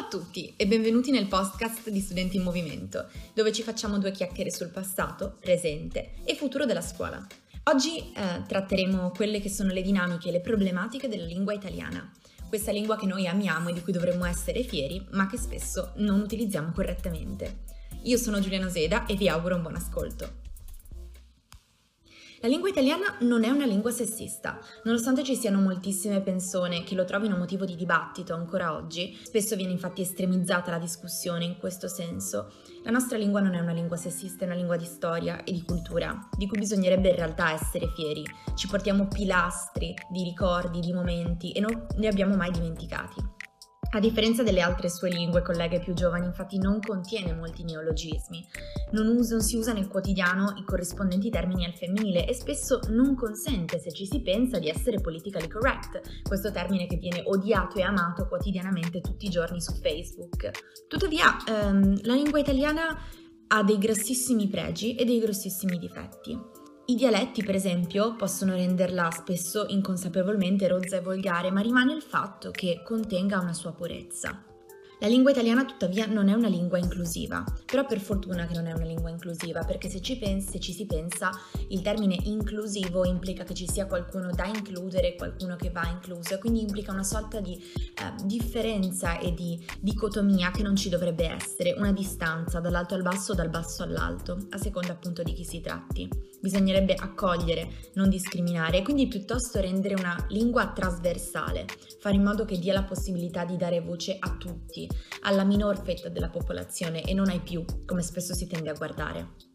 Ciao a tutti e benvenuti nel podcast di Studenti in Movimento, dove ci facciamo due chiacchiere sul passato, presente e futuro della scuola. Oggi eh, tratteremo quelle che sono le dinamiche e le problematiche della lingua italiana, questa lingua che noi amiamo e di cui dovremmo essere fieri, ma che spesso non utilizziamo correttamente. Io sono Giuliano Seda e vi auguro un buon ascolto. La lingua italiana non è una lingua sessista, nonostante ci siano moltissime persone che lo trovino motivo di dibattito ancora oggi, spesso viene infatti estremizzata la discussione in questo senso. La nostra lingua non è una lingua sessista, è una lingua di storia e di cultura, di cui bisognerebbe in realtà essere fieri. Ci portiamo pilastri di ricordi, di momenti e non li abbiamo mai dimenticati. A differenza delle altre sue lingue colleghe più giovani, infatti, non contiene molti neologismi. Non, usa, si usa nel quotidiano i corrispondenti termini al femminile e spesso non consente, se ci si pensa, di essere politically correct, questo termine che viene odiato e amato quotidianamente tutti i giorni su Facebook. Tuttavia, ehm, la lingua italiana ha dei grossissimi pregi e dei grossissimi difetti. I dialetti, per esempio, possono renderla spesso inconsapevolmente rozza e volgare, ma rimane il fatto che contenga una sua purezza. La lingua italiana tuttavia non è una lingua inclusiva, però per fortuna che non è una lingua inclusiva, perché se ci, pensi, se ci si pensa il termine inclusivo implica che ci sia qualcuno da includere qualcuno che va incluso, e quindi implica una sorta di eh, differenza e di dicotomia che non ci dovrebbe essere, una distanza dall'alto al basso o dal basso all'alto, a seconda appunto di chi si tratti. Bisognerebbe accogliere, non discriminare e quindi piuttosto rendere una lingua trasversale, fare in modo che dia la possibilità di dare voce a tutti, alla minor fetta della popolazione e non ai più, come spesso si tende a guardare.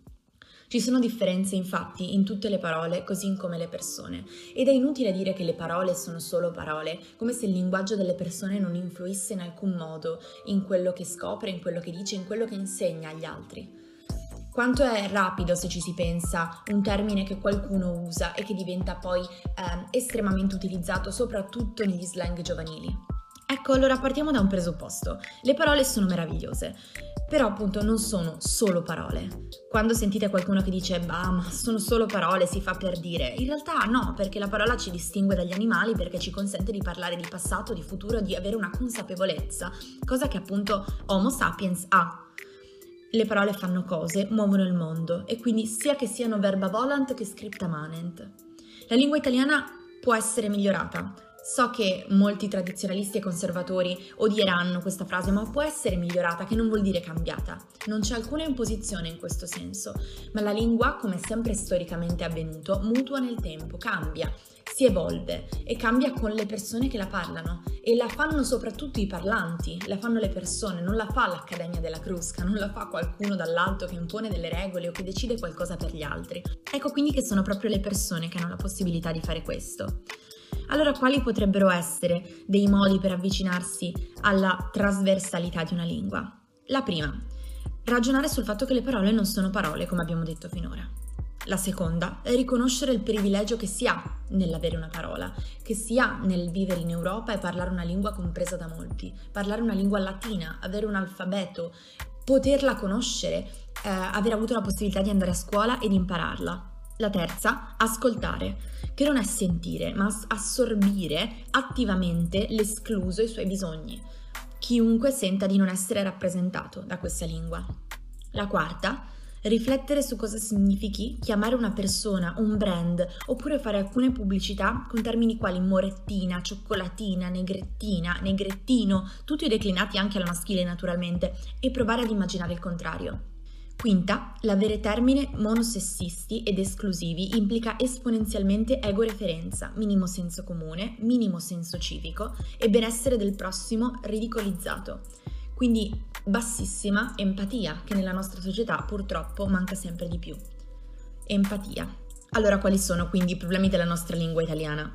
Ci sono differenze infatti in tutte le parole, così come le persone, ed è inutile dire che le parole sono solo parole, come se il linguaggio delle persone non influisse in alcun modo in quello che scopre, in quello che dice, in quello che insegna agli altri. Quanto è rapido, se ci si pensa, un termine che qualcuno usa e che diventa poi eh, estremamente utilizzato soprattutto negli slang giovanili. Ecco, allora partiamo da un presupposto. Le parole sono meravigliose, però appunto non sono solo parole. Quando sentite qualcuno che dice bah, ma sono solo parole, si fa per dire, in realtà no, perché la parola ci distingue dagli animali perché ci consente di parlare di passato, di futuro, di avere una consapevolezza, cosa che appunto Homo sapiens ha. Le parole fanno cose, muovono il mondo e quindi sia che siano verba volant che scripta manent. La lingua italiana può essere migliorata, So che molti tradizionalisti e conservatori odieranno questa frase, ma può essere migliorata, che non vuol dire cambiata. Non c'è alcuna imposizione in questo senso, ma la lingua, come sempre storicamente avvenuto, mutua nel tempo, cambia, si evolve e cambia con le persone che la parlano e la fanno soprattutto i parlanti, la fanno le persone, non la fa l'Accademia della Crusca, non la fa qualcuno dall'alto che impone delle regole o che decide qualcosa per gli altri. Ecco quindi che sono proprio le persone che hanno la possibilità di fare questo. Allora quali potrebbero essere dei modi per avvicinarsi alla trasversalità di una lingua? La prima, ragionare sul fatto che le parole non sono parole, come abbiamo detto finora. La seconda è riconoscere il privilegio che si ha nell'avere una parola, che si ha nel vivere in Europa e parlare una lingua compresa da molti, parlare una lingua latina, avere un alfabeto, poterla conoscere, eh, aver avuto la possibilità di andare a scuola ed impararla. La terza, ascoltare, che non è sentire, ma assorbire attivamente l'escluso e i suoi bisogni. Chiunque senta di non essere rappresentato da questa lingua. La quarta, riflettere su cosa significhi chiamare una persona, un brand, oppure fare alcune pubblicità con termini quali morettina, cioccolatina, negrettina, negrettino, tutti declinati anche al maschile naturalmente, e provare ad immaginare il contrario. Quinta, l'avere termine monosessisti ed esclusivi implica esponenzialmente egoreferenza, minimo senso comune, minimo senso civico e benessere del prossimo ridicolizzato. Quindi bassissima empatia, che nella nostra società purtroppo manca sempre di più. Empatia. Allora quali sono quindi i problemi della nostra lingua italiana?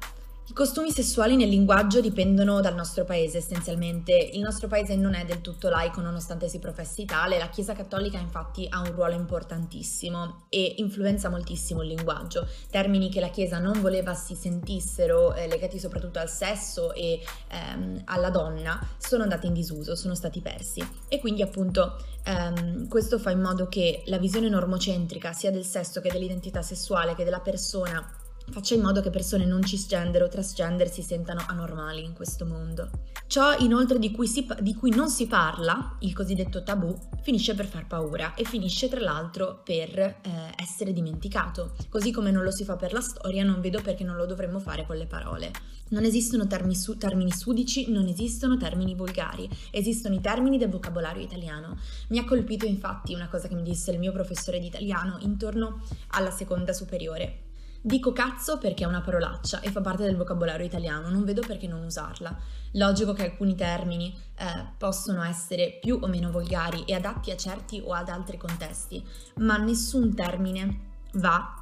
I costumi sessuali nel linguaggio dipendono dal nostro paese essenzialmente. Il nostro paese non è del tutto laico nonostante si professi tale, la Chiesa cattolica infatti ha un ruolo importantissimo e influenza moltissimo il linguaggio. Termini che la Chiesa non voleva si sentissero eh, legati soprattutto al sesso e ehm, alla donna sono andati in disuso, sono stati persi e quindi appunto ehm, questo fa in modo che la visione normocentrica sia del sesso che dell'identità sessuale che della persona faccia in modo che persone non cisgender o transgender si sentano anormali in questo mondo. Ciò inoltre di cui, si, di cui, non si parla, il cosiddetto tabù, finisce per far paura e finisce tra l'altro per eh, essere dimenticato. Così come non lo si fa per la storia, non vedo perché non lo dovremmo fare con le parole. Non esistono termini, su, termini sudici, non esistono termini volgari, esistono i termini del vocabolario italiano. Mi ha colpito infatti una cosa che mi disse il mio professore di italiano intorno alla seconda superiore. Dico cazzo perché è una parolaccia e fa parte del vocabolario italiano, non vedo perché non usarla. Logico che alcuni termini eh, possono essere più o meno volgari e adatti a certi o ad altri contesti, ma nessun termine va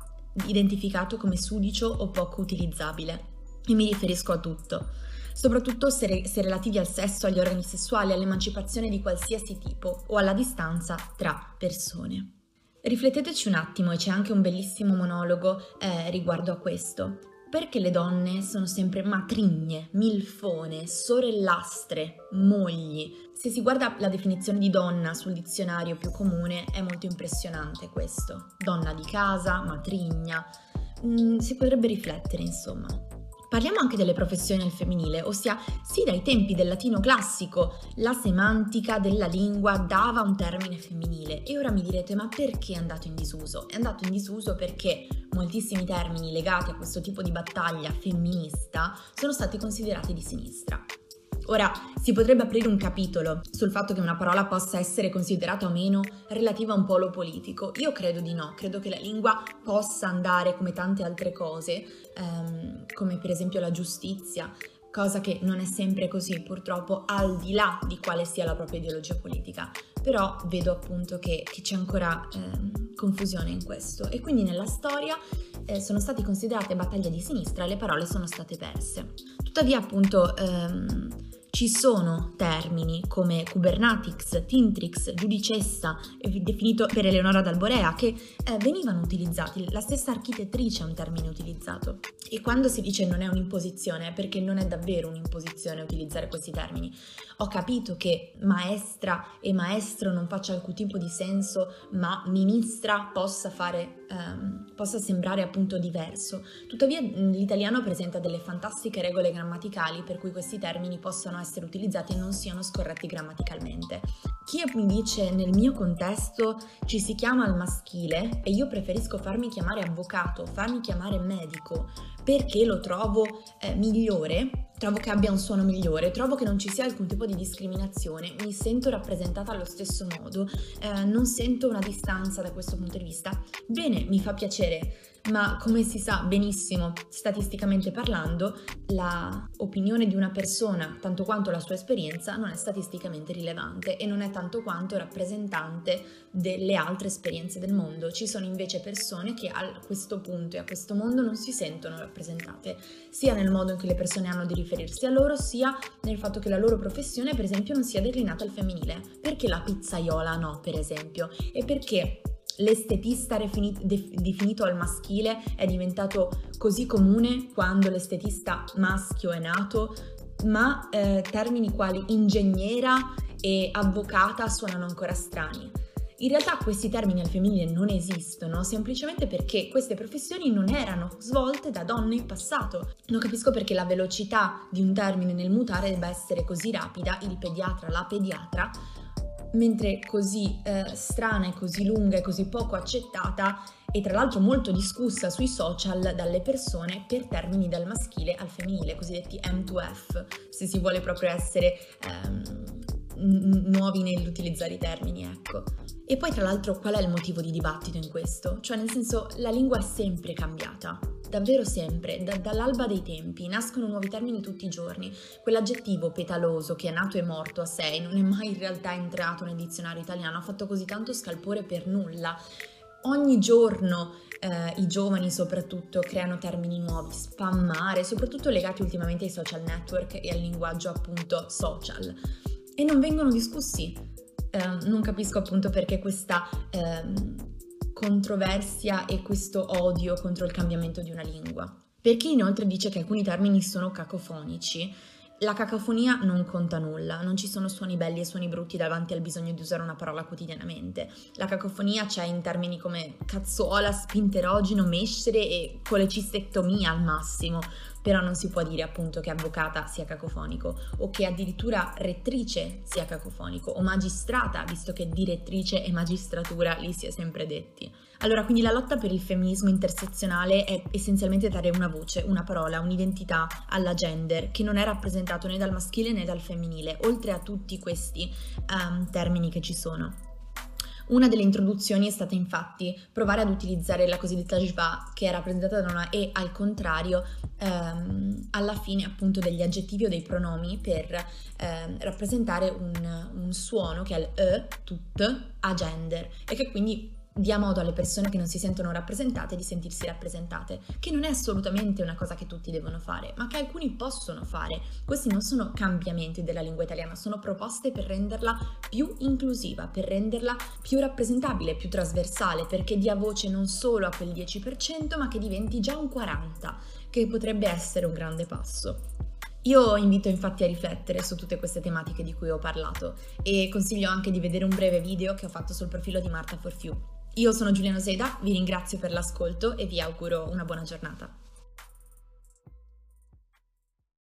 identificato come sudicio o poco utilizzabile. E mi riferisco a tutto, soprattutto se, re- se relativi al sesso, agli organi sessuali, all'emancipazione di qualsiasi tipo o alla distanza tra persone. Rifletteteci un attimo c'è anche un bellissimo monologo eh, riguardo a questo. Perché le donne sono sempre matrigne, milfone, sorellastre, mogli? Se si guarda la definizione di donna sul dizionario più comune è molto impressionante questo. Donna di casa, matrigna. Mm, si potrebbe riflettere insomma. Parliamo anche delle professioni al femminile, ossia sì dai tempi del latino classico la semantica della lingua dava un termine femminile e ora mi direte ma perché è andato in disuso? È andato in disuso perché moltissimi termini legati a questo tipo di battaglia femminista sono stati considerati di sinistra. Ora, si potrebbe aprire un capitolo sul fatto che una parola possa essere considerata o meno relativa a un polo politico. Io credo di no, credo che la lingua possa andare come tante altre cose, ehm, come per esempio la giustizia, cosa che non è sempre così purtroppo al di là di quale sia la propria ideologia politica, però vedo appunto che, che c'è ancora eh, confusione in questo e quindi nella storia eh, sono state considerate battaglie di sinistra e le parole sono state perse. Tuttavia appunto ehm, ci sono termini come Kubernatix, Tintrix, giudicessa, definito per Eleonora d'Alborea, che eh, venivano utilizzati, la stessa architettrice è un termine utilizzato. E quando si dice non è un'imposizione è perché non è davvero un'imposizione utilizzare questi termini. Ho capito che maestra e maestro non faccia alcun tipo di senso, ma ministra possa fare, ehm, possa sembrare appunto diverso. Tuttavia l'italiano presenta delle fantastiche regole grammaticali per cui questi termini possano essere utilizzati e non siano scorretti grammaticalmente. Chi mi dice nel mio contesto ci si chiama al maschile e io preferisco farmi chiamare avvocato, farmi chiamare medico perché lo trovo eh, migliore, trovo che abbia un suono migliore, trovo che non ci sia alcun tipo di discriminazione, mi sento rappresentata allo stesso modo, eh, non sento una distanza da questo punto di vista. Bene, mi fa piacere, ma come si sa benissimo, statisticamente parlando, la opinione di una persona, tanto quanto la sua esperienza, non è statisticamente rilevante e non è tanto quanto rappresentante delle altre esperienze del mondo. Ci sono invece persone che a questo punto e a questo mondo non si sentono rappresentate, sia nel modo in cui le persone hanno di riferirsi a loro, sia nel fatto che la loro professione, per esempio, non sia declinata al femminile. Perché la pizzaiola no, per esempio? E perché l'estetista definito al maschile è diventato così comune quando l'estetista maschio è nato, ma eh, termini quali ingegnera e avvocata suonano ancora strani. In realtà questi termini al femminile non esistono semplicemente perché queste professioni non erano svolte da donne in passato. Non capisco perché la velocità di un termine nel mutare debba essere così rapida, il pediatra, la pediatra, mentre così eh, strana e così lunga e così poco accettata e tra l'altro molto discussa sui social dalle persone per termini dal maschile al femminile, cosiddetti M2F, se si vuole proprio essere ehm, nuovi nell'utilizzare i termini, ecco. E poi tra l'altro qual è il motivo di dibattito in questo? Cioè nel senso la lingua è sempre cambiata, davvero sempre, da, dall'alba dei tempi, nascono nuovi termini tutti i giorni. Quell'aggettivo petaloso che è nato e morto a sé non è mai in realtà entrato nel dizionario italiano, ha fatto così tanto scalpore per nulla. Ogni giorno eh, i giovani soprattutto creano termini nuovi, spammare, soprattutto legati ultimamente ai social network e al linguaggio appunto social, e non vengono discussi. Eh, non capisco appunto perché questa... Eh, controversia e questo odio contro il cambiamento di una lingua. Per chi inoltre dice che alcuni termini sono cacofonici, La cacofonia non conta nulla, non ci sono suoni belli e suoni brutti davanti al bisogno di usare una parola quotidianamente. La cacofonia c'è in termini come cazzuola, spinterogeno, mescere e colecistectomia al massimo, però non si può dire appunto che avvocata sia cacofonico o che addirittura rettrice sia cacofonico o magistrata, visto che direttrice e magistratura li si è sempre detti. Allora, quindi la lotta per il femminismo intersezionale è essenzialmente dare una voce, una parola, un'identità alla gender che non è rappresentato né dal maschile né dal femminile, oltre a tutti questi um, termini che ci sono. Una delle introduzioni è stata infatti provare ad utilizzare la cosiddetta jva, che è rappresentata da una e al contrario ehm, alla fine appunto degli aggettivi o dei pronomi per ehm, rappresentare un, un, suono che è il e, tut, a gender e che quindi dia modo alle persone che non si sentono rappresentate di sentirsi rappresentate, che non è assolutamente una cosa che tutti devono fare, ma che alcuni possono fare. Questi non sono cambiamenti della lingua italiana, sono proposte per renderla più inclusiva, per renderla più rappresentabile, più trasversale, perché dia voce non solo a quel 10%, ma che diventi già un 40%, che potrebbe essere un grande passo. Io invito infatti a riflettere su tutte queste tematiche di cui ho parlato e consiglio anche di vedere un breve video che ho fatto sul profilo di Marta For Few. Io sono Giuliano Seda, vi ringrazio per l'ascolto e vi auguro una buona giornata.